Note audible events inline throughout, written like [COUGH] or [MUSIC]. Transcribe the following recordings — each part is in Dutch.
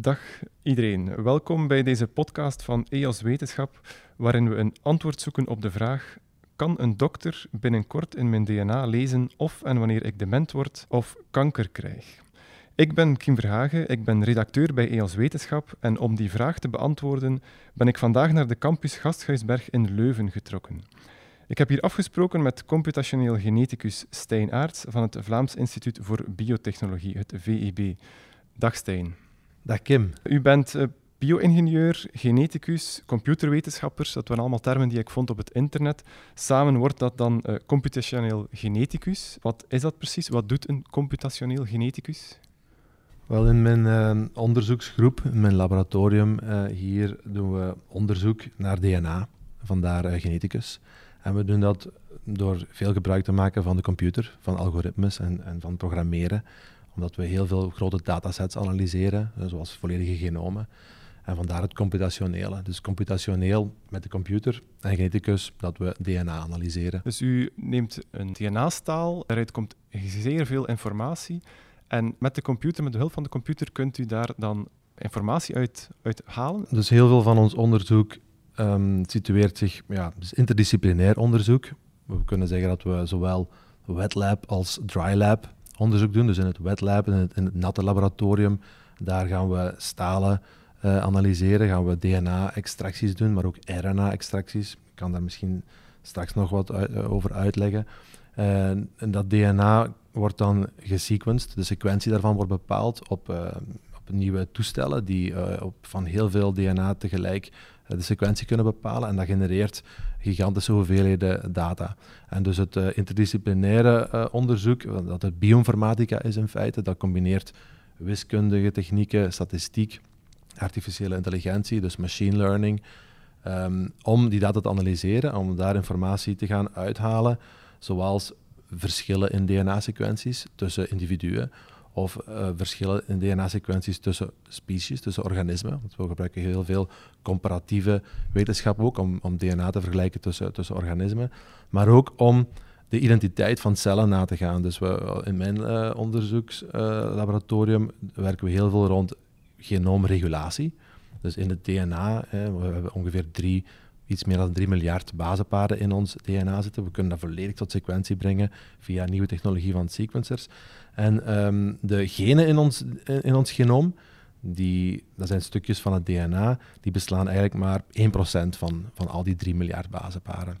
Dag iedereen, welkom bij deze podcast van EOS Wetenschap, waarin we een antwoord zoeken op de vraag: kan een dokter binnenkort in mijn DNA lezen of en wanneer ik dement word of kanker krijg? Ik ben Kim Verhagen, ik ben redacteur bij EOS Wetenschap en om die vraag te beantwoorden ben ik vandaag naar de campus Gasthuisberg in Leuven getrokken. Ik heb hier afgesproken met computationeel geneticus Stijn Aerts van het Vlaams Instituut voor Biotechnologie, het VIB. Dag Stijn. Dag Kim. U bent uh, bio-ingenieur, geneticus, computerwetenschappers. Dat waren allemaal termen die ik vond op het internet. Samen wordt dat dan uh, computationeel geneticus. Wat is dat precies? Wat doet een computationeel geneticus? Wel, in mijn uh, onderzoeksgroep, in mijn laboratorium hier, doen we onderzoek naar DNA, vandaar geneticus. En we doen dat door veel gebruik te maken van de computer, van algoritmes en, en van programmeren omdat we heel veel grote datasets analyseren, eh, zoals volledige genomen. En vandaar het computationele. Dus computationeel met de computer en geneticus dat we DNA analyseren. Dus u neemt een DNA-staal, daaruit komt zeer veel informatie. En met de computer, met de hulp van de computer, kunt u daar dan informatie uit, uit halen? Dus heel veel van ons onderzoek um, situeert zich, ja, dus interdisciplinair onderzoek. We kunnen zeggen dat we zowel wet lab als dry lab onderzoek doen. Dus in het wet lab, in het, in het natte laboratorium, daar gaan we stalen uh, analyseren, gaan we DNA-extracties doen, maar ook RNA-extracties. Ik kan daar misschien straks nog wat uh, over uitleggen. Uh, en dat DNA wordt dan gesequenced, de sequentie daarvan wordt bepaald op, op nieuwe toestellen die op, van heel veel DNA tegelijk de sequentie kunnen bepalen. En dat genereert gigantische hoeveelheden data. En dus het uh, interdisciplinaire uh, onderzoek, dat het bioinformatica is in feite, dat combineert wiskundige technieken, statistiek, artificiële intelligentie, dus machine learning, um, om die data te analyseren, om daar informatie te gaan uithalen, zoals verschillen in DNA-sequenties tussen individuen, of uh, verschillen in DNA-sequenties tussen species, tussen organismen. We gebruiken heel veel comparatieve wetenschap ook om, om DNA te vergelijken tussen, tussen organismen, maar ook om de identiteit van cellen na te gaan. Dus we, in mijn uh, onderzoekslaboratorium werken we heel veel rond genoomregulatie. Dus in het DNA, hè, we hebben ongeveer drie iets meer dan 3 miljard basenpaden in ons DNA zitten. We kunnen dat volledig tot sequentie brengen via nieuwe technologie van sequencers. En um, de genen in ons, in ons genoom, die, dat zijn stukjes van het DNA, die beslaan eigenlijk maar 1% van, van al die 3 miljard basenparen.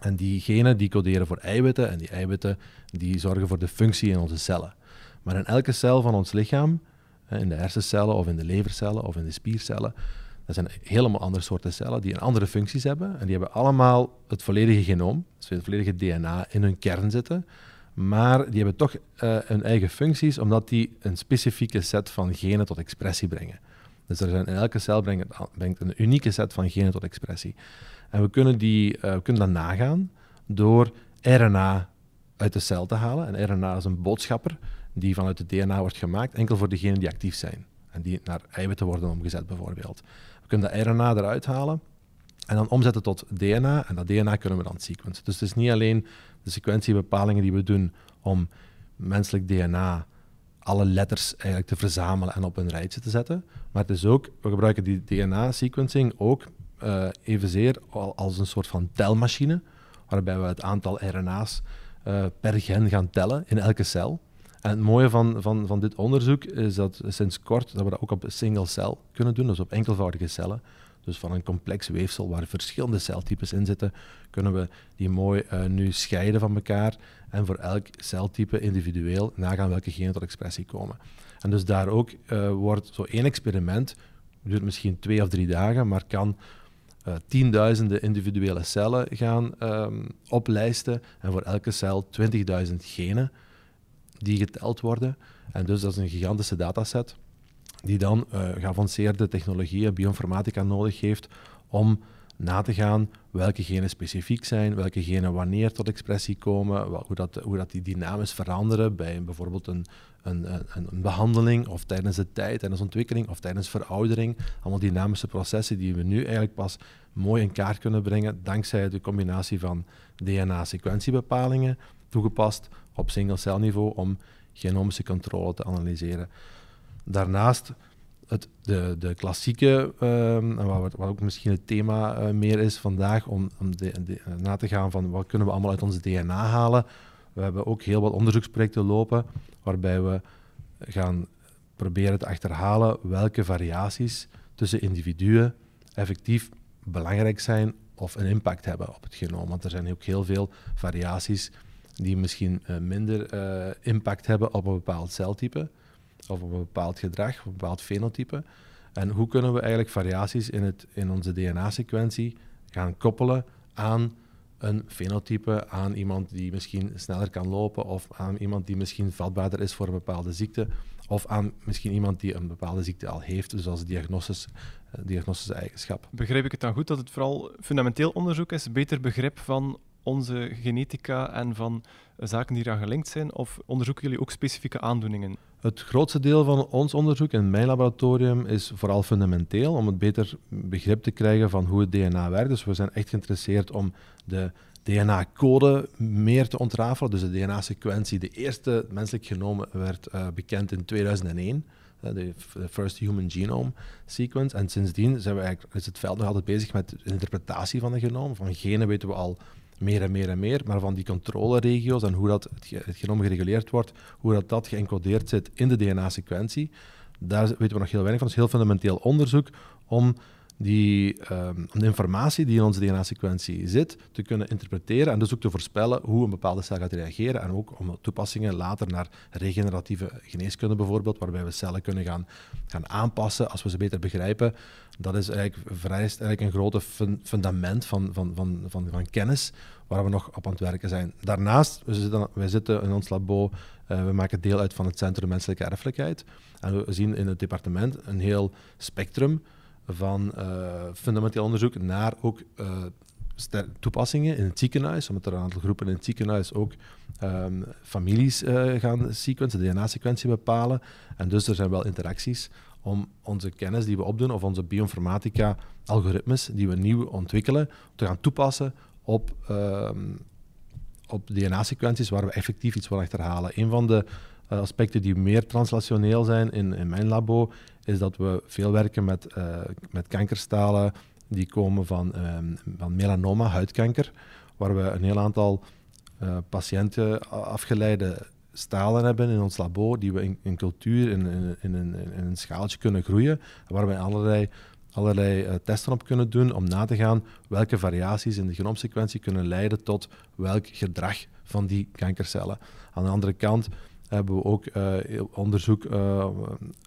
En die genen die coderen voor eiwitten en die eiwitten die zorgen voor de functie in onze cellen. Maar in elke cel van ons lichaam, in de hersencellen of in de levercellen of in de spiercellen, dat zijn helemaal andere soorten cellen die een andere functies hebben. En die hebben allemaal het volledige genoom, dus het volledige DNA in hun kern zitten. Maar die hebben toch uh, hun eigen functies, omdat die een specifieke set van genen tot expressie brengen. Dus er zijn, in elke cel brengt, een unieke set van genen tot expressie. En we kunnen, die, uh, we kunnen dat nagaan door RNA uit de cel te halen. En RNA is een boodschapper die vanuit het DNA wordt gemaakt, enkel voor de genen die actief zijn. En die naar eiwitten worden omgezet bijvoorbeeld. We kunnen dat RNA eruit halen en dan omzetten tot DNA. En dat DNA kunnen we dan sequencen. Dus het is niet alleen de sequentiebepalingen die we doen om menselijk DNA, alle letters eigenlijk te verzamelen en op een rijtje te zetten. Maar het is ook, we gebruiken die DNA-sequencing ook uh, evenzeer als een soort van telmachine, waarbij we het aantal RNA's uh, per gen gaan tellen in elke cel. En het mooie van, van, van dit onderzoek is dat sinds kort dat we dat ook op single cel kunnen doen, dus op enkelvoudige cellen. Dus van een complex weefsel waar verschillende celtypes in zitten, kunnen we die mooi uh, nu scheiden van elkaar en voor elk celtype individueel nagaan welke genen tot expressie komen. En dus daar ook uh, wordt zo één experiment, duurt misschien twee of drie dagen, maar kan uh, tienduizenden individuele cellen gaan um, oplijsten en voor elke cel 20.000 genen die geteld worden. En dus dat is een gigantische dataset die dan uh, geavanceerde technologieën, bioinformatica nodig heeft om na te gaan welke genen specifiek zijn, welke genen wanneer tot expressie komen, hoe dat, hoe dat die dynamisch veranderen bij bijvoorbeeld een, een, een, een behandeling of tijdens de tijd, tijdens ontwikkeling of tijdens veroudering. Allemaal dynamische processen die we nu eigenlijk pas mooi in kaart kunnen brengen dankzij de combinatie van DNA-sequentiebepalingen toegepast op single-cel niveau om genomische controle te analyseren. Daarnaast het, de, de klassieke, um, wat, wat, ook misschien het thema uh, meer is vandaag, om, om na te gaan van wat kunnen we allemaal uit onze DNA halen. We hebben ook heel wat onderzoeksprojecten lopen, waarbij we gaan proberen te achterhalen welke variaties tussen individuen effectief belangrijk zijn of een impact hebben op het genoom. Want er zijn ook heel veel variaties die misschien uh, minder uh, impact hebben op een bepaald celtype of een bepaald gedrag, een bepaald fenotype. En hoe kunnen we eigenlijk variaties in, het, in onze DNA-sequentie gaan koppelen aan een fenotype, aan iemand die misschien sneller kan lopen, of aan iemand die misschien vatbaarder is voor een bepaalde ziekte, of aan misschien iemand die een bepaalde ziekte al heeft, dus als diagnosis, uh, diagnostische eigenschap. Begrijp ik het dan goed dat het vooral fundamenteel onderzoek is, beter begrip van onze genetica en van zaken die eraan gelinkt zijn? Of onderzoeken jullie ook specifieke aandoeningen? Het grootste deel van ons onderzoek in mijn laboratorium is vooral fundamenteel, om het beter begrip te krijgen van hoe het DNA werkt. Dus we zijn echt geïnteresseerd om de DNA-code meer te ontrafelen. Dus de DNA-sequentie, de eerste menselijk genomen, werd uh, bekend in 2001 de First Human Genome Sequence. En sindsdien zijn we eigenlijk, is het veld nog altijd bezig met de interpretatie van de genoom. Van genen weten we al meer en meer en meer, maar van die controleregio's en hoe dat het, genoom gereguleerd wordt, hoe dat, dat geëncodeerd zit in de DNA-sequentie, daar weten we nog heel weinig van. Het is heel fundamenteel onderzoek om die, um, de informatie die in onze DNA-sequentie zit te kunnen interpreteren en dus ook te voorspellen hoe een bepaalde cel gaat reageren en ook om toepassingen later naar regeneratieve geneeskunde bijvoorbeeld, waarbij we cellen kunnen gaan, gaan aanpassen als we ze beter begrijpen. Dat is eigenlijk, vereist eigenlijk een grote fundament van, van, van, van, van kennis waar we nog op aan het werken zijn. Daarnaast, we zitten, wij zitten in ons labo, uh, we maken deel uit van het Centrum Menselijke Erfelijkheid en we zien in het departement een heel spectrum van uh, fundamenteel onderzoek naar ook uh, toepassingen in het ziekenhuis, omdat er een aantal groepen in het ziekenhuis ook um, families uh, gaan sequencen, DNA-sequentie bepalen. En dus er zijn wel interacties om onze kennis die we opdoen of onze bioinformatica-algoritmes die we nieuw ontwikkelen, te gaan toepassen op, um, op DNA-sequenties waar we effectief iets willen achterhalen. Een van de aspecten die meer translationeel zijn in, in mijn labo is dat we veel werken met, uh, met kankerstalen die komen van, um, van melanoma, huidkanker, waar we een heel aantal uh, patiënten afgeleide stalen hebben in ons labo, die we in, in cultuur in, in, in, een, in een schaaltje kunnen groeien, waar we allerlei, allerlei testen op kunnen doen om na te gaan welke variaties in de genoomsequentie kunnen leiden tot welk gedrag van die kankercellen. Aan de andere kant hebben we ook uh, onderzoek uh,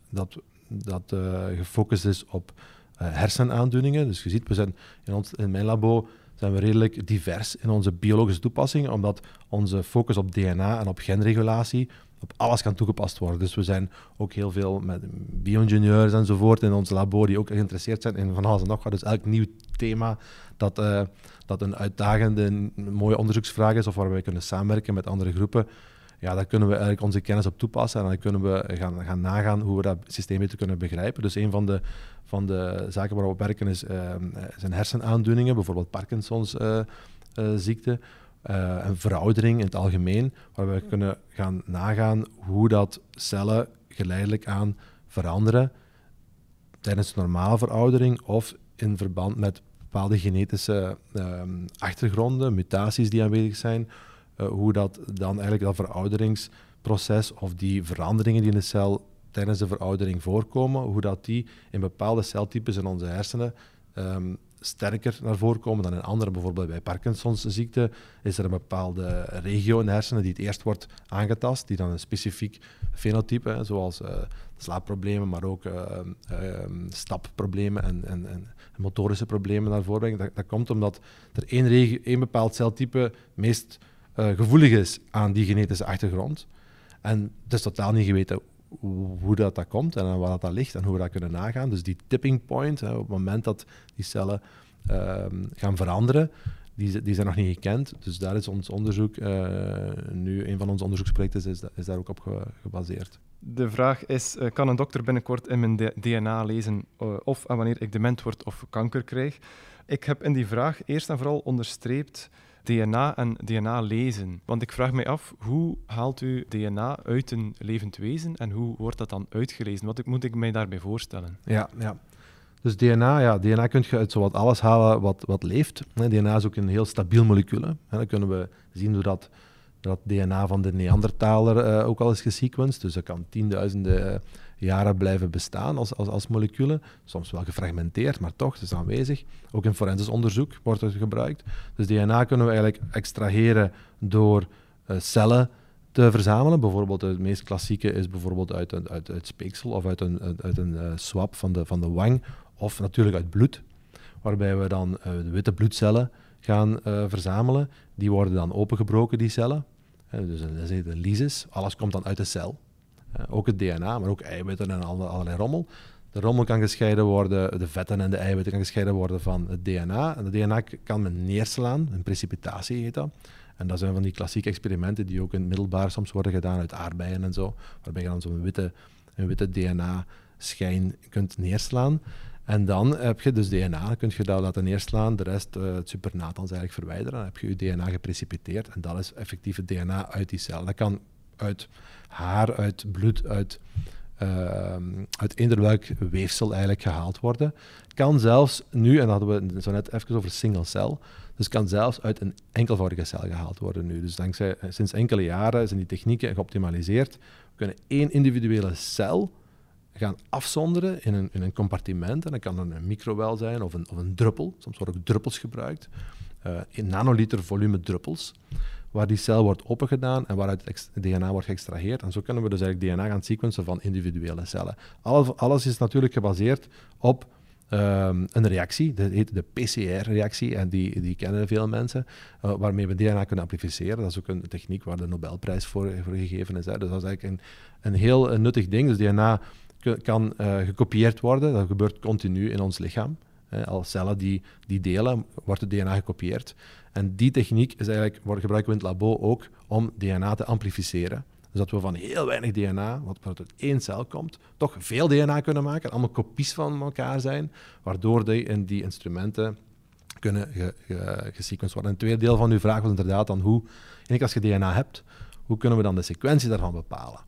dat dat uh, gefocust is op hersenaandoeningen. Dus je ziet, we zijn in, ons, in mijn labo zijn we redelijk divers in onze biologische toepassingen, omdat onze focus op DNA en op genregulatie op alles kan toegepast worden. Dus we zijn ook heel veel met bio-ingenieurs enzovoort in ons labo die ook geïnteresseerd zijn in van alles en nog wat. Dus elk nieuw thema dat, dat een uitdagende, mooie onderzoeksvraag is of waar wij kunnen samenwerken met andere groepen, ja, daar kunnen we eigenlijk onze kennis op toepassen en dan kunnen we gaan, gaan nagaan hoe we dat systeem beter kunnen begrijpen. Dus een van de, van de zaken waar we op werken is, uh, zijn hersenaandoeningen, bijvoorbeeld Parkinson's uh, uh, ziekte en veroudering in het algemeen, waar we kunnen gaan nagaan hoe dat cellen geleidelijk aan veranderen tijdens normale veroudering of in verband met bepaalde genetische ehm, achtergronden, mutaties die aanwezig zijn, uh, hoe dat dan eigenlijk dat verouderingsproces of die veranderingen die in de cel tijdens de veroudering voorkomen, hoe dat die in bepaalde celtypes in onze hersenen um, sterker naar voren komen dan in andere. Bijvoorbeeld bij Parkinson's ziekte is er een bepaalde regio in de hersenen die het eerst wordt aangetast, die dan een specifiek fenotype, zoals uh, slaapproblemen, maar ook uh, uh, stapproblemen en, en, en, motorische problemen naar voren brengt. Dat, dat komt omdat er één, regio, één bepaald celtype meest uh, gevoelig is aan die genetische achtergrond. En het is totaal niet geweten hoe dat, dat komt en waar dat, dat ligt en hoe we dat kunnen nagaan. Dus die tipping point, op het moment dat die cellen uh, gaan veranderen, die, die zijn nog niet gekend. Dus daar is ons onderzoek, uh, nu een van onze onderzoeksprojecten is, is daar ook op ge, gebaseerd. De vraag is, uh, kan een dokter binnenkort in mijn DNA lezen of en wanneer ik dement word of kanker krijg? Ik heb in die vraag eerst en vooral onderstreept DNA en DNA lezen. Want ik vraag mij af, hoe haalt u DNA uit een levend wezen en hoe wordt dat dan uitgelezen? Wat moet ik mij daarbij voorstellen? Ja, ja. Dus DNA, ja, DNA kun je uit zowat alles halen wat, wat leeft. DNA is ook een heel stabiel molecuul. Dan kunnen we zien hoe dat, dat DNA van de Neandertaler uh, ook al is gesequenced. Dus dat kan tienduizenden uh, jaren blijven bestaan als, als, als moleculen. Soms wel gefragmenteerd, maar toch, het is aanwezig. Ook in forensisch onderzoek wordt het gebruikt. Dus DNA kunnen we eigenlijk extraheren door uh, cellen te verzamelen. Bijvoorbeeld het meest klassieke is bijvoorbeeld uit, een, uit, uit speeksel of uit een, uit een uh, swab van de, van de wang. Of natuurlijk uit bloed, waarbij we dan uh, de witte bloedcellen gaan verzamelen. Die worden dan opengebroken, die cellen. dus dat is een lysis. Alles komt dan uit de cel. Eh, ook het DNA, maar ook eiwitten en allerlei rommel. De rommel kan gescheiden worden, de vetten en de eiwitten kan gescheiden worden van het DNA. En het DNA kan men neerslaan, een precipitatie heet dat. En dat zijn van die klassieke experimenten die ook in het middelbaar soms worden gedaan uit aardbeien en zo, waarbij je dan zo'n witte, witte DNA-schijn kunt neerslaan. En dan heb je dus DNA, dan kun je dat laten neerslaan, de rest, uh, het supernatant eigenlijk verwijderen. Dan heb je je DNA geprecipiteerd en dat is effectief het DNA uit die cel. Dat kan uit haar, uit bloed, uit, uh, uit welk weefsel eigenlijk gehaald worden. Kan zelfs nu, en hadden we zo net even over single cell, dus kan zelfs uit een enkelvoudige cel gehaald worden nu. Dus dankzij, eh, sinds enkele jaren zijn die technieken geoptimaliseerd. We kunnen één individuele cel gaan afzonderen in een, in een compartiment. En dat kan een microwel zijn of een, of een druppel. Soms worden ook druppels gebruikt. Uh, in nanoliter volume druppels waar die cel wordt opengedaan en waaruit DNA wordt geëxtraheerd. En zo kunnen we dus eigenlijk DNA gaan sequencen van individuele cellen. Alles, alles is natuurlijk gebaseerd op um, een reactie, dat heet de PCR-reactie, en die, die kennen veel mensen, uh, waarmee we DNA kunnen amplificeren. Dat is ook een techniek waar de Nobelprijs voor, voor gegeven is. Hè. Dus dat is eigenlijk een, een heel nuttig ding. Dus DNA kan uh, gekopieerd worden, dat gebeurt continu in ons lichaam. Als cellen die, die delen, wordt het DNA gekopieerd. En die techniek is eigenlijk, wordt gebruiken we in het labo ook om DNA te amplificeren. Dus dat we van heel weinig DNA, wat uit één cel komt, toch veel DNA kunnen maken. Allemaal kopies van elkaar zijn, waardoor die, in die instrumenten kunnen gesequenced worden. En het tweede deel van uw vraag was inderdaad dan hoe, als je DNA hebt, hoe kunnen we dan de sequentie daarvan bepalen?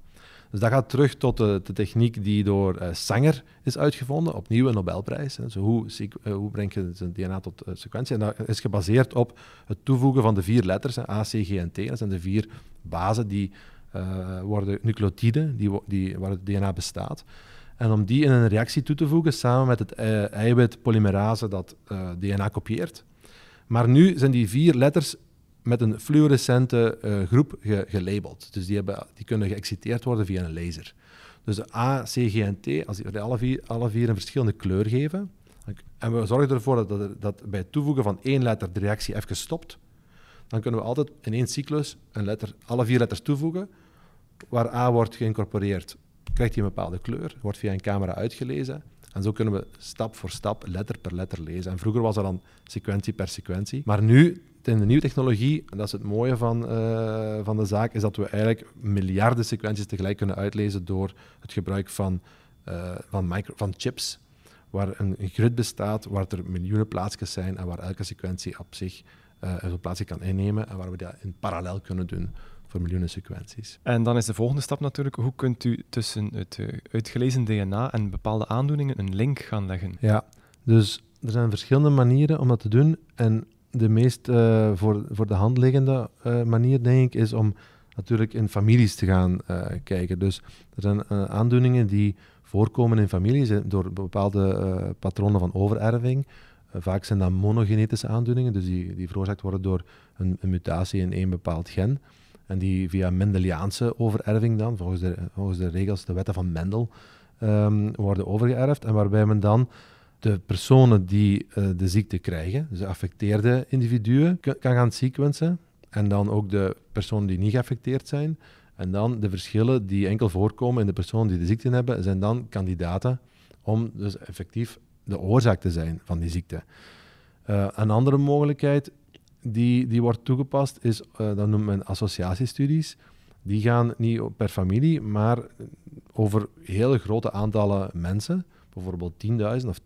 Dus dat gaat terug tot de, de techniek die door uh, Sanger is uitgevonden, opnieuw een Nobelprijs. Hè. hoe, uh, hoe breng je een DNA tot uh, sequentie? En dat is gebaseerd op het toevoegen van de vier letters, A, C, G en T. Dat zijn de vier bazen die worden nucleotiden, die, die, waar het DNA bestaat. En om die in een reactie toe te voegen, samen met het eiwit polymerase dat DNA kopieert. Maar nu zijn die vier letters met een fluorescente uh, groep ge gelabeld. Dus die, hebben, die kunnen geëxciteerd worden via een laser. Dus de A, C, G en T, als die alle vier, alle vier een verschillende kleur geven, en we zorgen ervoor dat, dat bij het toevoegen van één letter de reactie even stopt, dan kunnen we altijd in één cyclus een letter, alle vier letters toevoegen. Waar A wordt geïncorporeerd, krijgt hij een bepaalde kleur, wordt via een camera uitgelezen. En zo kunnen we stap voor stap, letter per letter lezen. En vroeger was dat dan sequentie per sequentie. Maar nu in de nieuwe technologie, en dat is het mooie van, uh, van de zaak, is dat we eigenlijk miljarden sequenties tegelijk kunnen uitlezen door het gebruik van, uh, van, micro, van chips, waar een, een, grid bestaat, waar er miljoenen plaatsjes zijn en waar elke sequentie op zich uh, een plaatsje kan innemen en waar we dat in parallel kunnen doen voor miljoenen sequenties. En dan is de volgende stap natuurlijk, hoe kunt u tussen het uitgelezen DNA en bepaalde aandoeningen een link gaan leggen? Ja, dus er zijn verschillende manieren om dat te doen en de meest uh, voor, voor de hand liggende uh, manier, denk ik, is om natuurlijk in families te gaan uh, kijken. Dus er zijn aandoeningen die voorkomen in families door bepaalde patronen van overerving. vaak zijn dat monogenetische aandoeningen, dus die, die veroorzaakt worden door een, een mutatie in één bepaald gen. En die via Mendeliaanse overerving dan, volgens de, volgens de regels, de wetten van Mendel, um, worden overgeërfd. En waarbij men dan de personen die uh, de ziekte krijgen, dus de affecteerde individuen, kan gaan sequencen. En dan ook de personen die niet geaffecteerd zijn. En dan de verschillen die enkel voorkomen in de personen die de ziekte hebben, zijn dan kandidaten om dus effectief de oorzaak te zijn van die ziekte. Uh, een andere mogelijkheid die, die wordt toegepast is, uh, dat noemt men associatiestudies. Die gaan niet per familie, maar over hele grote aantallen mensen bijvoorbeeld 10.000 of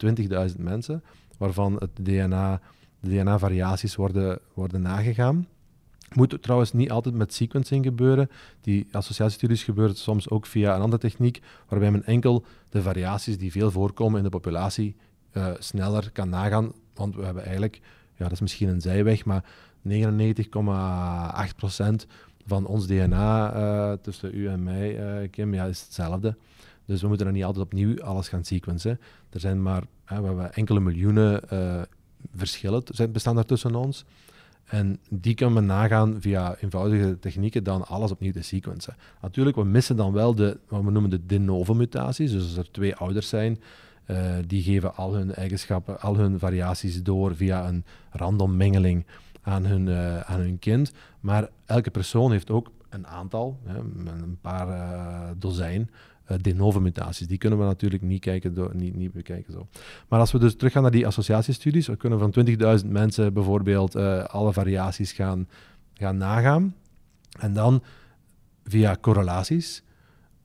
20.000 mensen, waarvan het DNA de DNA-variaties worden, worden nagegaan. Moet trouwens niet altijd met sequencing gebeuren. Die associatiestudies gebeuren soms ook via een andere techniek, waarbij men enkel de variaties die veel voorkomen in de populatie uh, sneller kan nagaan. Want we hebben eigenlijk, ja, dat is misschien een zijweg, maar 99,8% van ons DNA uh, tussen u en mij, uh, Kim, ja, is hetzelfde. Dus we moeten dan niet altijd opnieuw alles gaan sequencen. Er zijn maar hebben enkele miljoenen verschillen zijn, bestaan daar tussen ons. En die kunnen we nagaan via eenvoudige technieken dan alles opnieuw te sequencen. Natuurlijk, we missen dan wel de, wat we noemen de de novo mutaties. Dus als er twee ouders zijn, uh, die geven al hun eigenschappen, al hun variaties door via een random mengeling aan hun, uh, aan hun kind. Maar elke persoon heeft ook een aantal, hè, een paar uh, dozijn de novo mutaties. Die kunnen we natuurlijk niet, kijken niet, niet bekijken. Zo. Maar als we dus teruggaan naar die associatiestudies, we kunnen van 20.000 mensen bijvoorbeeld alle variaties gaan, gaan nagaan. En dan via correlaties,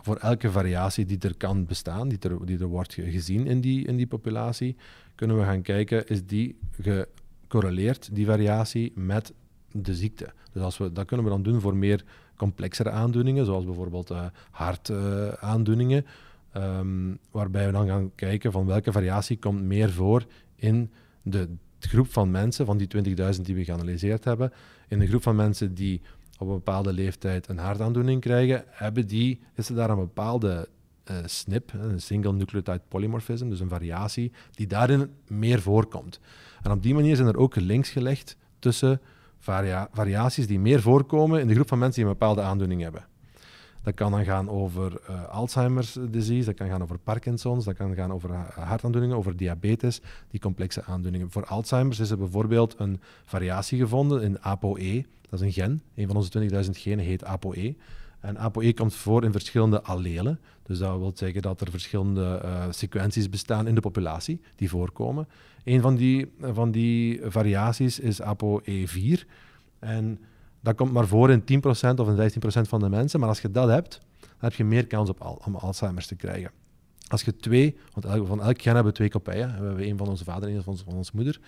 voor elke variatie die er kan bestaan, die er, die er wordt gezien in die, in die populatie, kunnen we gaan kijken, is die gecorreleerd, die variatie, met de ziekte. Dus als we, dat kunnen we dan doen voor meer complexere aandoeningen, zoals bijvoorbeeld uh, hartaandoeningen, uh, waarbij we dan gaan kijken van welke variatie komt meer voor in de groep van mensen, van die 20.000 die we geanalyseerd hebben, in de groep van mensen die op een bepaalde leeftijd een hartaandoening krijgen, hebben die, is er daar een bepaalde uh, SNP, een single nucleotide polymorphism, dus een variatie, die daarin meer voorkomt. En op die manier zijn er ook links gelegd tussen varia variaties die meer voorkomen in de groep van mensen die een bepaalde aandoening hebben. Dat kan dan gaan over uh, Alzheimer's disease, dat kan gaan over Parkinson's, dat kan gaan over hartaandoeningen, over diabetes, die complexe aandoeningen. Voor Alzheimer's is er bijvoorbeeld een variatie gevonden in ApoE, dat is een gen. Een van onze 20.000 genen heet ApoE. En ApoE komt voor in verschillende allelen. Dus dat wil zeggen dat er verschillende uh, sequenties bestaan in de populatie die voorkomen. Een van die, van die variaties is ApoE4. En dat komt maar voor in 10% of in 15% van de mensen. Maar als je dat hebt, dan heb je meer kans op om Alzheimer's te krijgen. Als je twee, want van elk gen hebben we twee kopieën. We hebben een van onze vader en een van onze moeder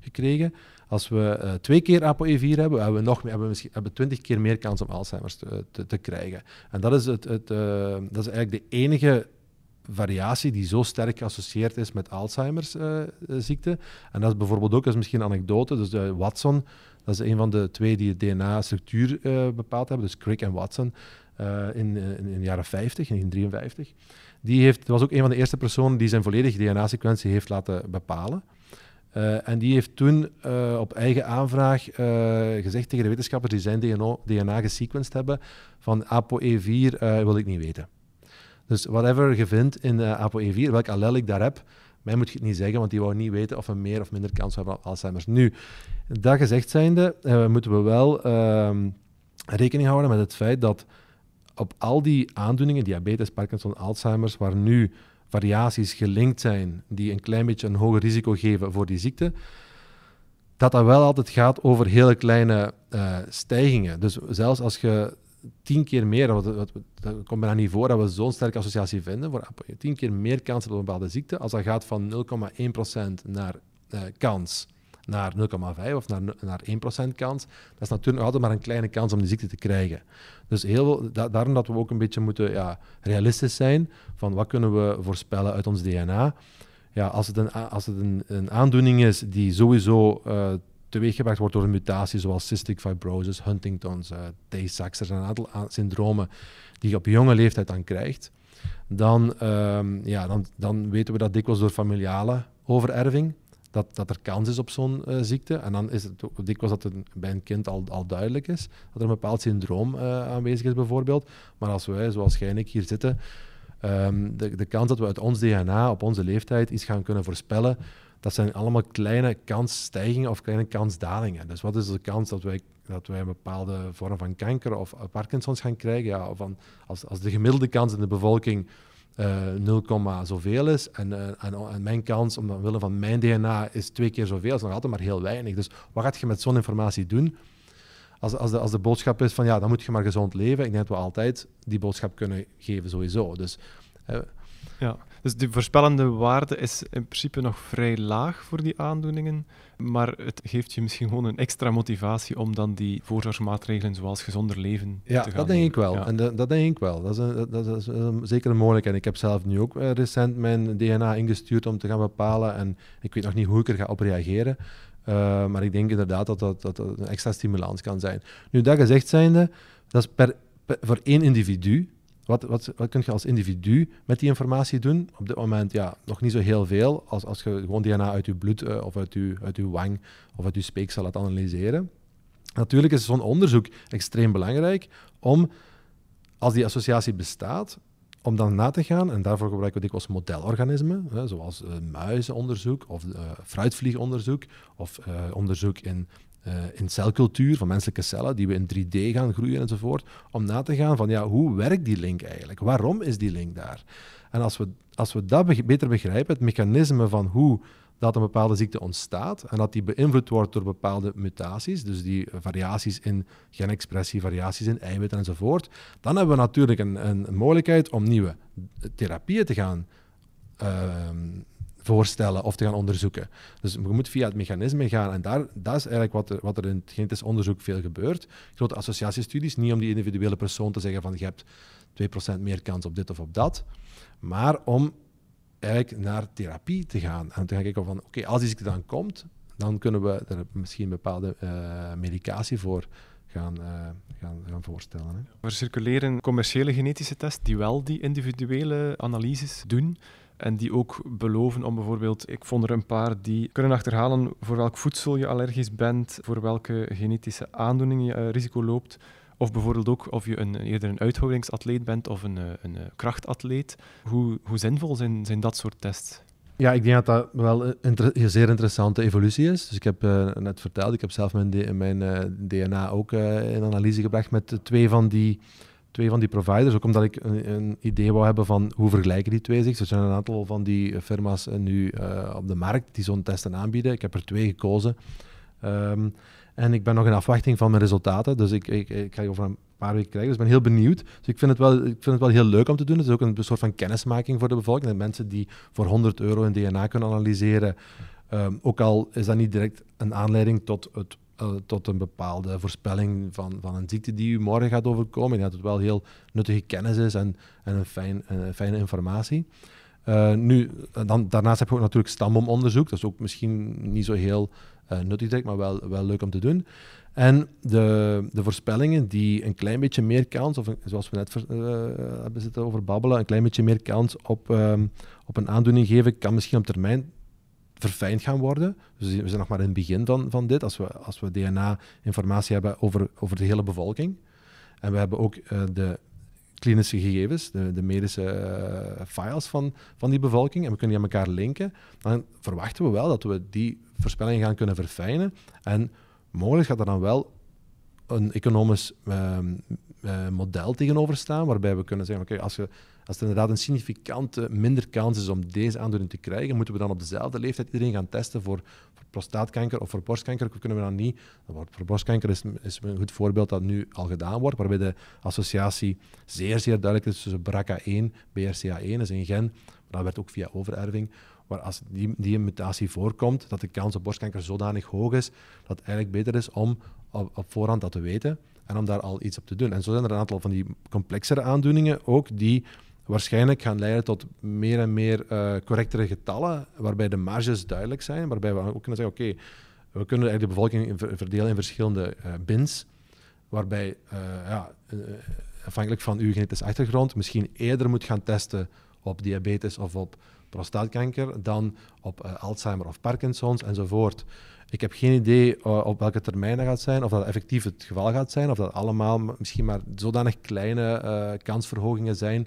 gekregen. Als we uh, twee keer ApoE4 hebben, hebben we nog hebben we misschien hebben 20 keer meer kans om Alzheimer's te, te, krijgen. En dat is, het, het, uh, dat is eigenlijk de enige variatie die zo sterk geassocieerd is met Alzheimer's-ziekte. Uh, en dat is bijvoorbeeld ook, dat is misschien een anekdote, dus de Watson, dat is een van de twee die het DNA-structuur bepaald hebben, dus Crick en Watson, in, in, in, de jaren 50, 1953. Die heeft, was ook een van de eerste personen die zijn volledige DNA-sequentie heeft laten bepalen. En die heeft toen op eigen aanvraag gezegd tegen de wetenschappers die zijn DNA, DNA gesequenced hebben, van ApoE4 wil ik niet weten. Dus whatever je vindt in ApoE4, welk allel ik daar heb, mij moet je het niet zeggen, want die wou niet weten of we meer of minder kans hebben op Alzheimer's. Nu, dat gezegd zijnde, moeten we wel ehm, rekening houden met het feit dat op al die aandoeningen, diabetes, Parkinson, Alzheimer's, waar nu variaties gelinkt zijn die een klein beetje een hoger risico geven voor die ziekte, dat dat wel altijd gaat over hele kleine uh, stijgingen. Dus zelfs als je tien keer meer, dat, dat, komt bijna niet voor dat we zo'n sterke associatie vinden, voor tien keer meer kans op een bepaalde ziekte, als dat gaat van 0,1% naar uh, kans naar 0,5 of naar, naar 1% kans, dat is natuurlijk altijd maar een kleine kans om die ziekte te krijgen. Dus heel, da daarom dat we ook een beetje moeten ja, realistisch zijn van wat kunnen we voorspellen uit ons DNA. Ja, als het een, als het een, een aandoening is die sowieso uh, teweeggebracht wordt door een mutatie zoals cystic fibrosis, Huntington's, uh, Tay-Sachs, er zijn een aantal syndromen die je op jonge leeftijd dan krijgt, dan, um, ja, dan, dan weten we dat dikwijls door familiale overerving dat, dat er kans is op zo'n uh, ziekte. En dan is het dikwijls dat het bij een kind al, al duidelijk is dat er een bepaald syndroom aanwezig is, bijvoorbeeld. Maar als wij, zoals jij en ik hier zitten, um, de, de kans dat we uit ons DNA op onze leeftijd iets gaan kunnen voorspellen, dat zijn allemaal kleine kansstijgingen of kleine kansdalingen. Dus wat is de kans dat wij, dat wij een bepaalde vorm van kanker of Parkinson's gaan krijgen? Ja, van, als, als de gemiddelde kans in de bevolking uh, eh, 0, zoveel is. En, uh, en, en, mijn kans, omwille van mijn DNA, is twee keer zoveel. Is nog altijd maar heel weinig. Dus wat ga je met zo'n informatie doen? Als, als, de, als de boodschap is van ja, dan moet je maar gezond leven. Ik denk dat we altijd die boodschap kunnen geven sowieso. Dus uh, Ja, dus de voorspellende waarde is in principe nog vrij laag voor die aandoeningen, maar het geeft je misschien gewoon een extra motivatie om dan die voorzorgsmaatregelen zoals gezonder leven ja, te gaan dat denk ik wel. Ja. En dat, dat denk ik wel. Dat is, een, dat is een- zeker een mogelijkheid. Ik heb zelf nu ook eh, recent mijn DNA ingestuurd om te gaan bepalen en ik weet nog niet hoe ik er ga op reageren. Uh, maar ik denk inderdaad dat dat, dat een extra stimulans kan zijn. Nu, dat gezegd zijnde, dat is per, per- voor één individu. Wat, wat, wat kun je als individu met die informatie doen? Op dit moment ja, nog niet zo heel veel. Als, als je gewoon DNA uit je bloed eh, of uit je, uit je wang of uit je speeksel laat analyseren. Natuurlijk is zo'n onderzoek extreem belangrijk om, als die associatie bestaat, om dan na te gaan, en daarvoor gebruiken we dikwijls modelorganismen, hè, zoals eh, muizenonderzoek of eh, fruitvliegonderzoek of eh, onderzoek in, in celcultuur van menselijke cellen die we in 3D gaan groeien enzovoort, om na te gaan van ja, hoe werkt die link eigenlijk? Waarom is die link daar? En als we, als we dat beter begrijpen, het mechanisme van hoe dat een bepaalde ziekte ontstaat en dat die beïnvloed wordt door bepaalde mutaties, dus die variaties in genexpressie, variaties in eiwitten enzovoort, dan hebben we natuurlijk een, een, mogelijkheid om nieuwe therapieën te gaan ehm, voorstellen of te gaan onderzoeken. Dus je moet via het mechanisme gaan en daar, dat is eigenlijk wat er, wat er in het genetisch onderzoek veel gebeurt. Grote associatiestudies, niet om die individuele persoon te zeggen van je hebt 2% meer kans op dit of op dat, maar om eigenlijk naar therapie te gaan. En te gaan kijken van, oké, als die ziekte dan komt, dan kunnen we er misschien bepaalde eh, medicatie voor gaan, eh, gaan, gaan voorstellen. Hè. Er circuleren commerciële genetische tests die wel die individuele analyses doen. En die ook beloven om bijvoorbeeld, ik vond er een paar die kunnen achterhalen voor welk voedsel je allergisch bent, voor welke genetische aandoening je eh, risico loopt. Of bijvoorbeeld ook of je een, eerder een uithoudingsatleet bent of een, eh, een, eh, krachtatleet. Hoe, hoe zinvol zijn, zijn dat soort tests? Ja, ik denk dat dat wel een, zeer interessante evolutie is. Dus ik heb eh, net verteld, ik heb zelf mijn, mijn DNA ook eh, in analyse gebracht met twee van die, twee van die providers. Ook omdat ik een, een idee wou hebben van hoe vergelijken die twee zich. Er zijn een aantal van die firma's nu op de markt die zo'n testen aanbieden. Ik heb er twee gekozen. Ehm, en ik ben nog in afwachting van mijn resultaten. Dus ik, ik, ik ga over een paar weken krijgen. Dus ik ben heel benieuwd. Dus ik vind, het wel, ik vind het wel heel leuk om te doen. Het is ook een soort van kennismaking voor de bevolking. Dat mensen die voor 100 euro hun DNA kunnen analyseren. ehm, ook al is dat niet direct een aanleiding tot, het, eh, tot een bepaalde voorspelling van, van een ziekte die u morgen gaat overkomen. Ik dat het wel heel nuttige kennis is en, en een fijn, eh, fijne informatie. Eh, nu, dan, daarnaast heb je ook natuurlijk stamboomonderzoek. Dat is ook misschien niet zo heel eh, nuttig, direct, maar wel, wel leuk om te doen. En de, de voorspellingen die een klein beetje meer kans, of zoals we net eh, hebben zitten over babbelen, een klein beetje meer kans op, ehm, op een aandoening geven, kan misschien op termijn verfijnd gaan worden. Dus we zijn nog maar in het begin van, van dit, als we, als we DNA-informatie hebben over, over de hele bevolking. En we hebben ook eh, de klinische gegevens, de, de medische eh, files van, van die bevolking, en we kunnen die aan elkaar linken, dan verwachten we wel dat we die voorspellingen gaan kunnen verfijnen. En mogelijk gaat er dan wel een economisch ehm, eh, model tegenover staan, waarbij we kunnen zeggen, oké, als, je, als er inderdaad een significante minder kans is om deze aandoening te krijgen, moeten we dan op dezelfde leeftijd iedereen gaan testen voor, voor prostaatkanker of voor borstkanker, kunnen we niet? Dat wordt- Voor borstkanker is, is een goed voorbeeld dat nu al gedaan wordt, waarbij de associatie zeer, zeer duidelijk is tussen BRCA1, BRCA1 is een gen, dat werd ook via overerving, waar als die, die mutatie voorkomt, dat de kans op borstkanker zodanig hoog is, dat het eigenlijk beter is om op voorhand dat te weten en om daar al iets op te doen. En zo zijn er een aantal van die complexere aandoeningen ook die waarschijnlijk gaan leiden tot meer en meer eh, correctere getallen, waarbij de marges duidelijk zijn, waarbij we ook kunnen zeggen, oké, we kunnen eigenlijk de bevolking in ver- verdelen in verschillende eh, bins, waarbij eh, ja, afhankelijk van uw genetische achtergrond misschien eerder moet gaan testen op diabetes of op prostaatkanker dan op Alzheimer of Parkinson's enzovoort. Ik heb geen idee op welke termijn dat gaat zijn, of dat effectief het geval gaat zijn, of dat allemaal misschien maar zodanig kleine kansverhogingen zijn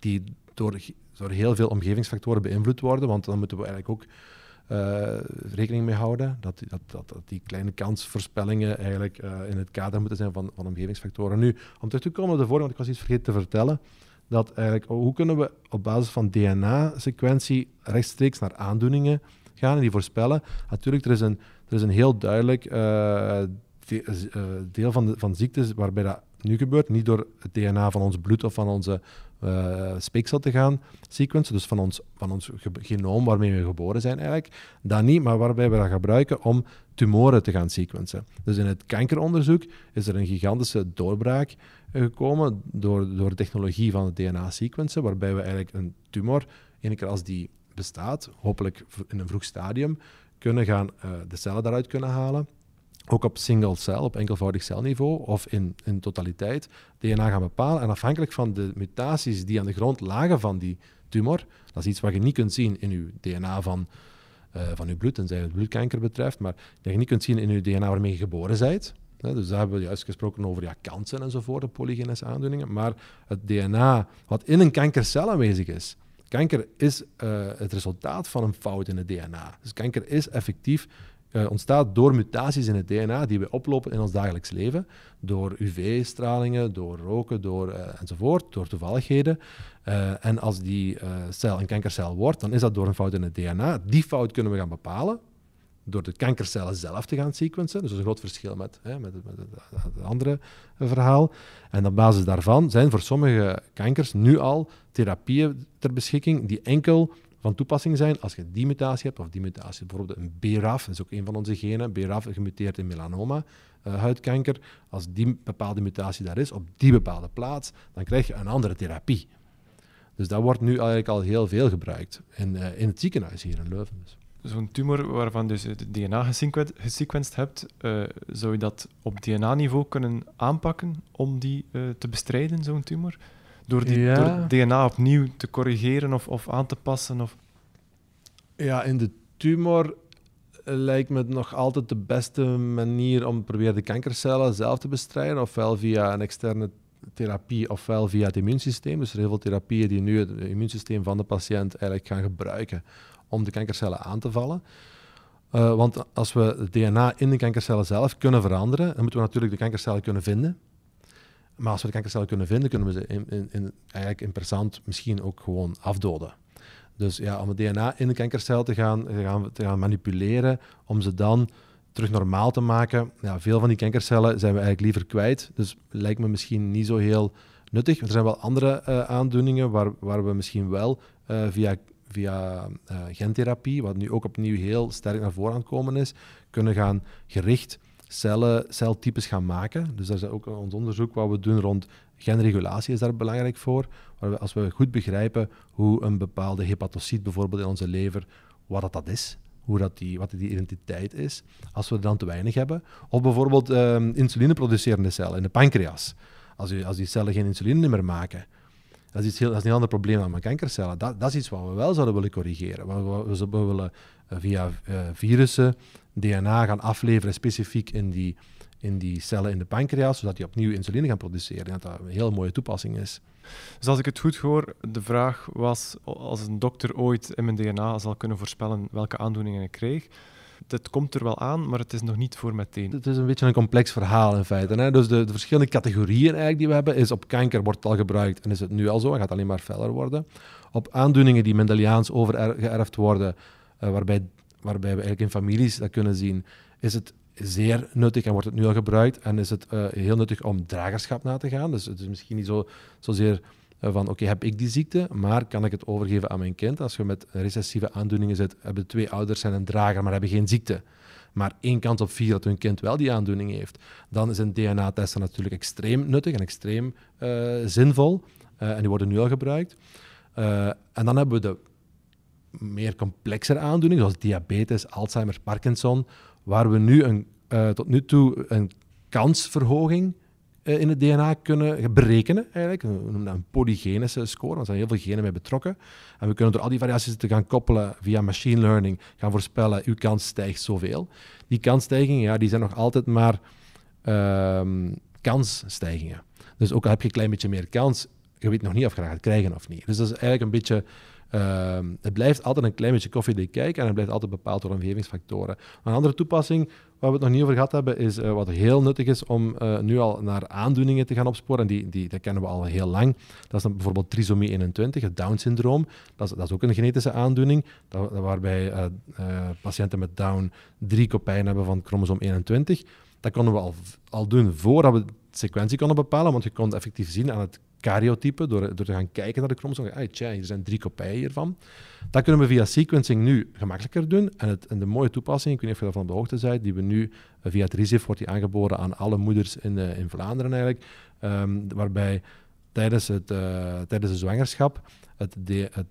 die door, door heel veel omgevingsfactoren beïnvloed worden, want dan moeten we eigenlijk ook eh, rekening mee houden dat, dat, dat, die kleine kansvoorspellingen eigenlijk eh, in het kader moeten zijn van, van omgevingsfactoren. Nu, om terug te komen op de vorige, want ik was iets vergeten te vertellen, dat eigenlijk, hoe kunnen we op basis van DNA-sequentie rechtstreeks naar aandoeningen gaan en die voorspellen? Natuurlijk, er is een, er is een heel duidelijk de- eh, deel van, de, van ziektes waarbij dat nu gebeurt, niet door het DNA van ons bloed of van onze, uh, speeksel te gaan sequencen, dus van ons, van ons genoom waarmee we geboren zijn eigenlijk, dat niet, maar waarbij we dat gebruiken om tumoren te gaan sequencen. Dus in het kankeronderzoek is er een gigantische doorbraak gekomen door, door de technologie van het DNA-sequencen, waarbij we eigenlijk een tumor, één keer als die bestaat, hopelijk in een vroeg stadium, kunnen gaan uh, de cellen daaruit kunnen halen ook op single cell, op enkelvoudig celniveau of in, in totaliteit, DNA gaan bepalen. En afhankelijk van de mutaties die aan de grond lagen van die tumor, dat is iets wat je niet kunt zien in je DNA van, uh, van je bloed, tenzij het bloedkanker betreft, maar dat je niet kunt zien in je DNA waarmee je geboren bent. dus daar hebben we juist gesproken over ja, kansen enzovoort, de polygenese aandoeningen. Maar het DNA wat in een kankercel aanwezig is, kanker is uh, het resultaat van een fout in het DNA. Dus kanker is effectief uh, ontstaat door mutaties in het DNA die we oplopen in ons dagelijks leven. Door UV-stralingen, door roken door, uh, enzovoort, door toevalligheden. Uh, en als die cel een kankercel wordt, dan is dat door een fout in het DNA. Die fout kunnen we gaan bepalen door de kankercellen zelf te gaan sequencen. Dus dat is een groot verschil met, hè, met, met, het andere verhaal. En op basis daarvan zijn voor sommige kankers nu al therapieën ter beschikking die enkel van toepassing zijn als je die mutatie hebt, of die mutatie, bijvoorbeeld een BRAF, dat is ook een van onze genen, BRAF gemuteerd in melanoma, uh, huidkanker. Als die bepaalde mutatie daar is, op die bepaalde plaats, dan krijg je een andere therapie. Dus dat wordt nu eigenlijk al heel veel gebruikt in, uh, in het ziekenhuis hier in Leuven. Dus. Zo'n tumor waarvan dus het DNA gesequenced hebt, uh, zou je dat op DNA-niveau kunnen aanpakken om die te bestrijden, zo'n tumor? Door, die, door DNA opnieuw te corrigeren of, of aan te passen? Of... Ja, in de tumor lijkt me het nog altijd de beste manier om proberen de kankercellen zelf te bestrijden, ofwel via een externe therapie ofwel via het immuunsysteem. Dus er zijn heel veel therapieën die nu het immuunsysteem van de patiënt eigenlijk gaan gebruiken om de kankercellen aan te vallen. Uh, want als we het DNA in de kankercellen zelf kunnen veranderen, dan moeten we natuurlijk de kankercellen kunnen vinden. Maar als we de kankercellen kunnen vinden, kunnen we ze in, in, eigenlijk in persoon misschien ook gewoon afdoden. Dus ja, om het DNA in de kankercel te gaan, te gaan, gaan manipuleren, om ze dan terug normaal te maken. Ja, veel van die kankercellen zijn we eigenlijk liever kwijt. Dus lijkt me misschien niet zo heel nuttig. Er zijn wel andere uh, aandoeningen waar, waar we misschien wel uh, via, via uh, gentherapie, wat nu ook opnieuw heel sterk naar voren aan komen is, kunnen gaan gericht cellen, celtypes gaan maken. Dus dat is ook ons onderzoek wat we doen rond genregulatie is daar belangrijk voor. Als we goed begrijpen hoe een bepaalde hepatocyt bijvoorbeeld in onze lever, wat dat, dat is, hoe dat die, wat die identiteit is, als we er dan te weinig hebben. Of bijvoorbeeld um, insulineproducerende cellen in de pancreas. Als, als die cellen geen insuline meer maken, dat is, iets heel, dat is een ander probleem dan met kankercellen. Dat, dat is iets wat we wel zouden willen corrigeren. We, we, willen uh, via uh, virussen DNA gaan afleveren specifiek in die, in die cellen in de pancreas, zodat die opnieuw insuline gaan produceren. En dat dat een hele mooie toepassing is. Dus als ik het goed hoor, de vraag was als een dokter ooit in mijn DNA zal kunnen voorspellen welke aandoeningen ik krijg. Dat komt er wel aan, maar het is nog niet voor meteen. Het is een beetje een complex verhaal in feite. Hè? Dus de, de, verschillende categorieën eigenlijk die we hebben, is op kanker wordt al gebruikt en is het nu al zo en gaat alleen maar feller worden. Op aandoeningen die Mendeliaans overgeërfd worden, uh, waarbij waarbij we eigenlijk in families dat kunnen zien, is het zeer nuttig en wordt het nu al gebruikt. En is het uh, heel nuttig om dragerschap na te gaan. Dus het is misschien niet zo, zozeer van, oké, heb ik die ziekte, maar kan ik het overgeven aan mijn kind? Als je met recessieve aandoeningen zit, hebben twee ouders zijn een drager, maar hebben geen ziekte. Maar één kans op vier dat hun kind wel die aandoening heeft. Dan is een DNA-test natuurlijk extreem nuttig en extreem uh, zinvol. en die worden nu al gebruikt. en dan hebben we de meer complexere aandoeningen, zoals diabetes, Alzheimer, Parkinson, waar we nu een, tot nu toe een kansverhoging in het DNA kunnen berekenen. Eigenlijk. We noemen dat een polygenische score, er zijn heel veel genen mee betrokken. En we kunnen door al die variaties te gaan koppelen via machine learning, gaan voorspellen, uw kans stijgt zoveel. Die kansstijgingen, ja, die zijn nog altijd maar uh, kansstijgingen. Dus ook al heb je een klein beetje meer kans, je weet nog niet of je gaat krijgen of niet. Dus dat is eigenlijk een beetje Uh, het blijft altijd een klein beetje koffiedik kijken en het blijft altijd bepaald door omgevingsfactoren. Een andere toepassing waar we het nog niet over gehad hebben, is uh, wat heel nuttig is om uh, nu al naar aandoeningen te gaan opsporen. En die, die, dat kennen we al heel lang. Dat is dan bijvoorbeeld trisomie 21, het Down-syndroom. Dat is, dat is ook een genetische aandoening, dat, waarbij eh, patiënten met Down drie kopijnen hebben van chromosoom 21. Dat konden we al, al doen voordat we sequentie konden bepalen, want je kon effectief zien aan het karyotype, door, door te gaan kijken naar de chromosomen. Ah, tja, hier zijn drie kopieën hiervan. Dat kunnen we via sequencing nu gemakkelijker doen. En, het, en de mooie toepassing, ik weet niet of je daarvan op de hoogte bent, die we nu eh, via het RISIF wordt die aangeboden aan alle moeders in, uh, in Vlaanderen eigenlijk, um, waarbij tijdens, het, uh, tijdens de zwangerschap het,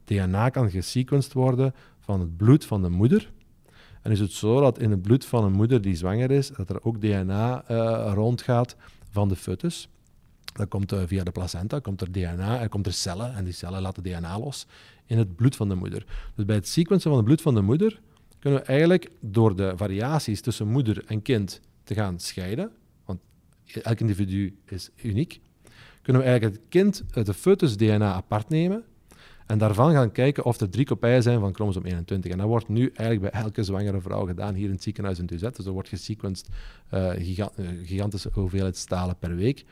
DNA kan gesequenced worden van het bloed van de moeder. En is het zo dat in het bloed van een moeder die zwanger is, dat er ook DNA rondgaat van de foetus. Dat komt uh, via de placenta, komt er DNA, er komt er cellen en die cellen laten DNA los in het bloed van de moeder. Dus bij het sequencen van het bloed van de moeder kunnen we eigenlijk door de variaties tussen moeder en kind te gaan scheiden, want elk individu is uniek, kunnen we eigenlijk het kind, de foetus DNA apart nemen en daarvan gaan kijken of er drie kopieën zijn van chromosoom 21. En dat wordt nu eigenlijk bij elke zwangere vrouw gedaan hier in het ziekenhuis in Tuzet. Dus er wordt gesequenced uh, gigantische hoeveelheid stalen per week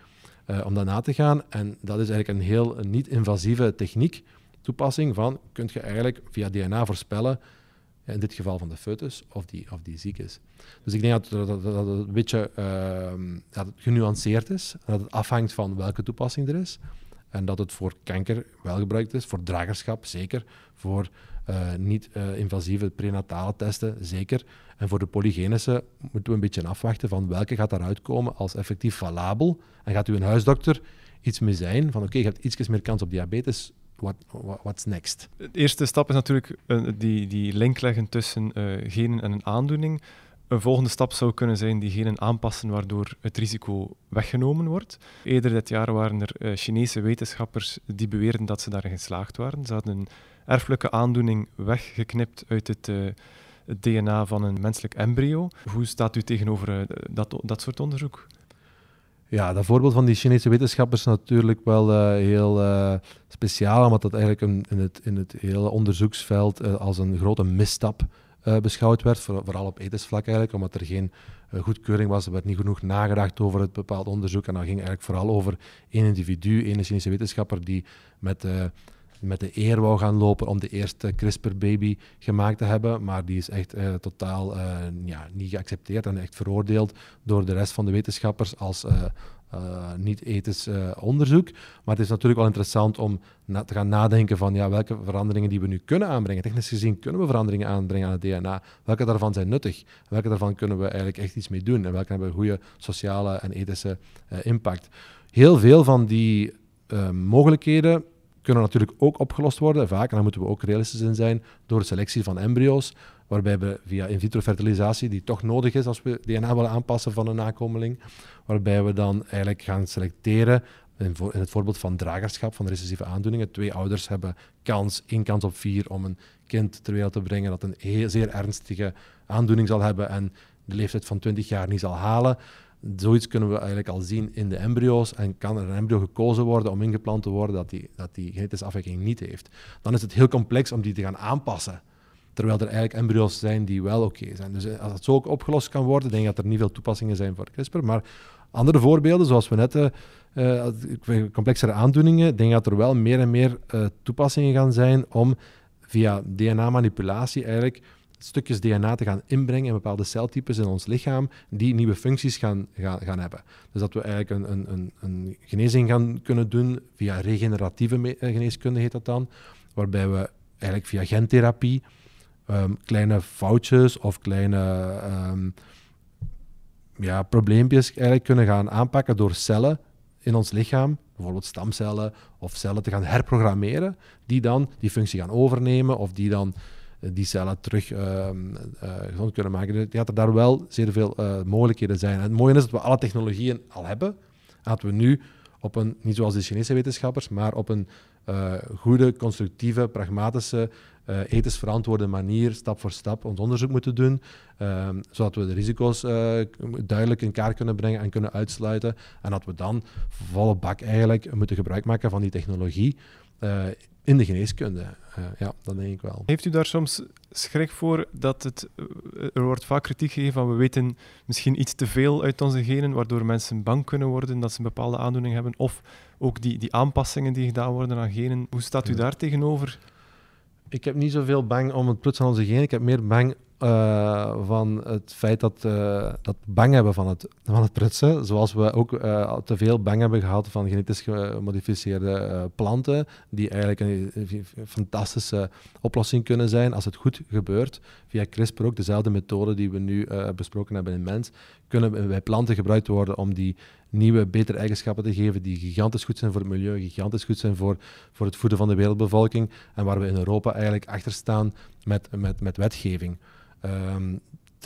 uh, om dat na te gaan. En dat is eigenlijk een heel niet-invasieve techniek, toepassing van, kun je eigenlijk via DNA voorspellen, in dit geval van de foetus, of die, of die ziek is. Dus ik denk dat, dat, het een beetje uh, dat genuanceerd is, dat het afhangt van welke toepassing er is. En dat het voor kanker wel gebruikt is, voor dragerschap zeker, voor uh, niet-invasieve prenatale testen zeker. En voor de polygenische moeten we een beetje afwachten van welke gaat daaruit komen als effectief valabel. En gaat u een huisdokter iets mee zijn van oké, je hebt iets meer kans op diabetes, what, what's next? De eerste stap is natuurlijk uh, die, die link leggen tussen uh, genen en een aandoening. Een volgende stap zou kunnen zijn die genen aanpassen waardoor het risico weggenomen wordt. Eerder dit jaar waren er uh, Chinese wetenschappers die beweerden dat ze daarin geslaagd waren. Ze hadden een erfelijke aandoening weggeknipt uit het, het DNA van een menselijk embryo. Hoe staat u tegenover uh, dat, dat soort onderzoek? Ja, dat voorbeeld van die Chinese wetenschappers is natuurlijk wel heel speciaal, omdat dat eigenlijk een, in, het, in het hele onderzoeksveld als een grote misstap beschouwd werd, voor, vooral op ethisch vlak eigenlijk, omdat er geen goedkeuring was, er werd niet genoeg nagedacht over het bepaald onderzoek en dat ging eigenlijk vooral over één individu, één Chinese wetenschapper die met met de eer wou gaan lopen om de eerste CRISPR-baby gemaakt te hebben. Maar die is echt totaal ja, niet geaccepteerd en echt veroordeeld door de rest van de wetenschappers als uh, niet-ethisch onderzoek. Maar het is natuurlijk wel interessant om te gaan nadenken van ja, welke veranderingen die we nu kunnen aanbrengen. Technisch gezien kunnen we veranderingen aanbrengen aan het DNA. Welke daarvan zijn nuttig? Welke daarvan kunnen we eigenlijk echt iets mee doen? En welke hebben goede sociale en ethische impact? Heel veel van die mogelijkheden kunnen natuurlijk ook opgelost worden, vaak, en daar moeten we ook realistisch in zijn, door de selectie van embryo's, waarbij we via in vitro fertilisatie, die toch nodig is als we DNA willen aanpassen van een nakomeling, waarbij we dan eigenlijk gaan selecteren, in, het voorbeeld van dragerschap, van recessieve aandoeningen, twee ouders hebben kans, één kans op vier om een kind ter wereld te brengen dat een zeer ernstige aandoening zal hebben en de leeftijd van 20 jaar niet zal halen. Zoiets kunnen we eigenlijk al zien in de embryo's en kan er een embryo gekozen worden om ingeplant te worden dat die, dat die genetische afwijking niet heeft. Dan is het heel complex om die te gaan aanpassen. Terwijl er eigenlijk embryo's zijn die wel oké zijn. Dus eh, als het zo ook opgelost kan worden, denk ik dat er niet veel toepassingen zijn voor CRISPR. Maar andere voorbeelden, zoals we net uh, complexere aandoeningen, denk ik dat er wel meer en meer toepassingen gaan zijn om via DNA-manipulatie eigenlijk stukjes DNA te gaan inbrengen in bepaalde celtypes in ons lichaam die nieuwe functies gaan, gaan, hebben. Dus dat we eigenlijk een, een, een, een genezing gaan kunnen doen via regeneratieve eh, geneeskunde heet dat dan, waarbij we eigenlijk via gentherapie um, kleine foutjes of kleine um, ja, probleempjes eigenlijk kunnen gaan aanpakken door cellen in ons lichaam, bijvoorbeeld stamcellen of cellen te gaan herprogrammeren, die dan die functie gaan overnemen of die dan die cellen terug uh, gezond kunnen maken. Ik dat er daar wel zeer veel uh, mogelijkheden zijn. En het mooie is dat we alle technologieën al hebben. Dat we nu op een, niet zoals de Chinese wetenschappers, maar op een goede, constructieve, pragmatische, ethisch verantwoorde manier, stap voor stap, ons onderzoek moeten doen. Ehm, zodat we de risico's duidelijk in kaart kunnen brengen en kunnen uitsluiten. En dat we dan volle bak eigenlijk moeten gebruik maken van die technologie in de geneeskunde. Uh, ja, dat denk ik wel. Heeft u daar soms schrik voor dat het... Eh, er wordt vaak kritiek gegeven van we weten misschien iets te veel uit onze genen, waardoor mensen bang kunnen worden dat ze een bepaalde aandoening hebben, of ook die, die aanpassingen die gedaan worden aan genen. Hoe staat u daar tegenover? Ik heb niet zoveel bang om het plots aan onze genen. Ik heb meer bang uh, van het feit dat, uh, dat bang hebben van het, van het prutsen. Zoals we ook uh, te veel bang hebben gehad van genetisch gemodificeerde planten, die eigenlijk een, een, fantastische oplossing kunnen zijn als het goed gebeurt. Via CRISPR ook dezelfde methode die we nu besproken hebben in mens, kunnen bij planten gebruikt worden om die nieuwe, betere eigenschappen te geven die gigantisch goed zijn voor het milieu, gigantisch goed zijn voor, voor het voeden van de wereldbevolking en waar we in Europa eigenlijk achter staan met, met, met wetgeving. Um,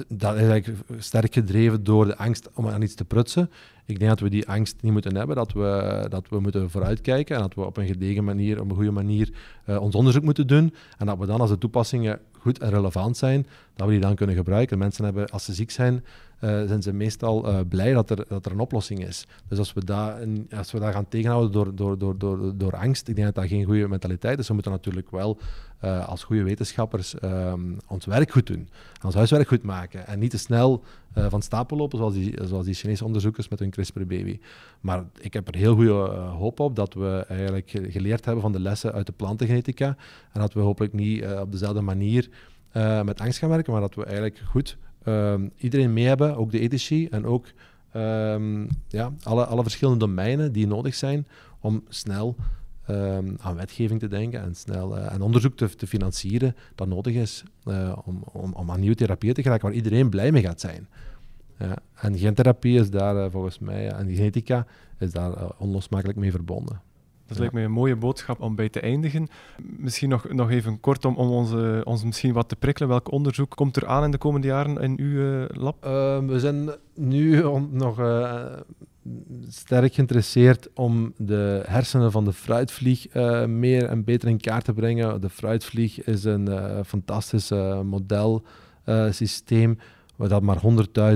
dat is eigenlijk sterk gedreven door de angst om aan iets te prutsen. Ik denk dat we die angst niet moeten hebben, dat we, dat we moeten vooruitkijken en dat we op een gedegen manier, op een goede manier uh, ons onderzoek moeten doen. En dat we dan, als de toepassingen goed en relevant zijn, dat we die dan kunnen gebruiken. Mensen hebben, als ze ziek zijn, uh, zijn ze meestal uh, blij dat er, dat er een oplossing is. Dus als we dat, als we dat gaan tegenhouden door, door, door, door, door angst, ik denk dat dat geen goede mentaliteit is. We moeten natuurlijk wel uh, als goede wetenschappers um, ons werk goed doen, ons huiswerk goed maken en niet te snel van stapel lopen zoals die, zoals die Chinese onderzoekers met hun CRISPR-baby. Maar ik heb er heel goede hoop op dat we eigenlijk geleerd hebben van de lessen uit de plantengenetica en dat we hopelijk niet op dezelfde manier met angst gaan werken, maar dat we eigenlijk goed um, iedereen mee hebben, ook de ethici en ook um, ja, alle, alle verschillende domeinen die nodig zijn om snel um, aan wetgeving te denken en snel uh, en onderzoek te, te, financieren dat nodig is uh, om, om, aan nieuwe therapieën te geraken waar iedereen blij mee gaat zijn. Ja, en gentherapie is daar uh, volgens mij, en genetica is daar onlosmakelijk mee verbonden. Dat lijkt mij een mooie boodschap om bij te eindigen. Misschien nog, nog even kort om, om onze, ons misschien wat te prikkelen. Welk onderzoek komt er aan in de komende jaren in uw uh, lab? Uh, we zijn nu nog uh, sterk geïnteresseerd om de hersenen van de fruitvlieg eh, meer en beter in kaart te brengen. De fruitvlieg is een fantastisch modelsysteem waar dat maar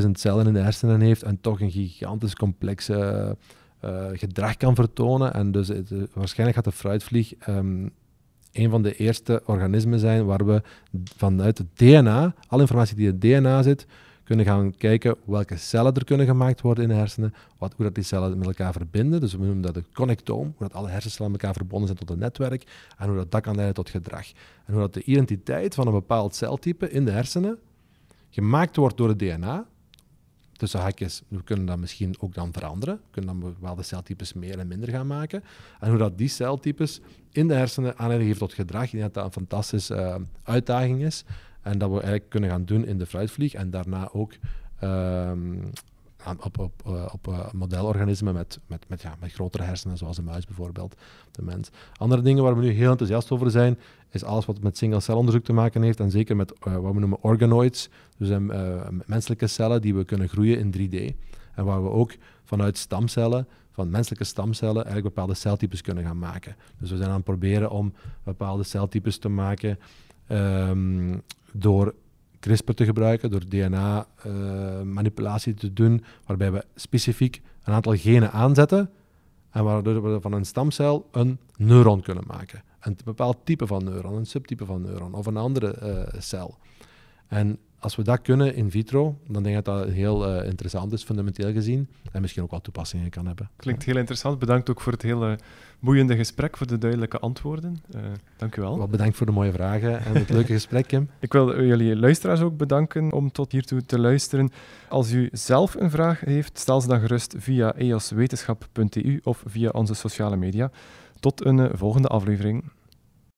100.000 cellen in de hersenen heeft en toch een gigantisch complexe uh, gedrag kan vertonen. En dus eh, waarschijnlijk gaat de fruitvlieg um, een van de eerste organismen zijn waar we vanuit het DNA, alle informatie die in het DNA zit, kunnen gaan kijken welke cellen er kunnen gemaakt worden in de hersenen, hoe dat die cellen met elkaar verbinden. Dus we noemen dat het connectoom, hoe dat alle hersencellen met elkaar verbonden zijn tot een netwerk en hoe dat, dat kan leiden tot gedrag. En hoe dat de identiteit van een bepaald celtype in de hersenen gemaakt wordt door het DNA, tussen haakjes, we kunnen dat misschien ook dan veranderen. We kunnen dan bepaalde celtypes meer en minder gaan maken. En hoe dat die celtypes in de hersenen aanleiding geeft tot gedrag, ik denk dat dat een fantastische uh, uitdaging is. En dat we eigenlijk kunnen gaan doen in de fruitvlieg en daarna ook ehm, op, op, eh, op uh, modelorganismen met, met, met, ja, met grotere hersenen, zoals een muis bijvoorbeeld, de mens. Andere dingen waar we nu heel enthousiast over zijn, is alles wat met single-cel-onderzoek te maken heeft, en zeker met uh, wat we noemen organoids, dus menselijke cellen die we kunnen groeien in 3D. En waar we ook vanuit stamcellen, van menselijke stamcellen, eigenlijk bepaalde celtypes kunnen gaan maken. Dus we zijn aan het proberen om bepaalde celtypes te maken um, door CRISPR te gebruiken, door DNA-manipulatie eh, te doen, waarbij we specifiek een aantal genen aanzetten en waardoor we van een stamcel een neuron kunnen maken. Een bepaald type van neuron, een subtype van neuron of een andere uh, cel. En als we dat kunnen in vitro, dan denk ik dat dat heel uh, interessant is, fundamenteel gezien. En misschien ook wel toepassingen kan hebben. Klinkt heel interessant. Bedankt ook voor het hele boeiende gesprek, voor de duidelijke antwoorden. Uh, dank u wel. wel. Bedankt voor de mooie vragen en het leuke [LAUGHS] gesprek, Kim. Ik wil jullie luisteraars ook bedanken om tot hiertoe te luisteren. Als u zelf een vraag heeft, stel ze dan gerust via eoswetenschap.eu of via onze sociale media. Tot een uh, volgende aflevering.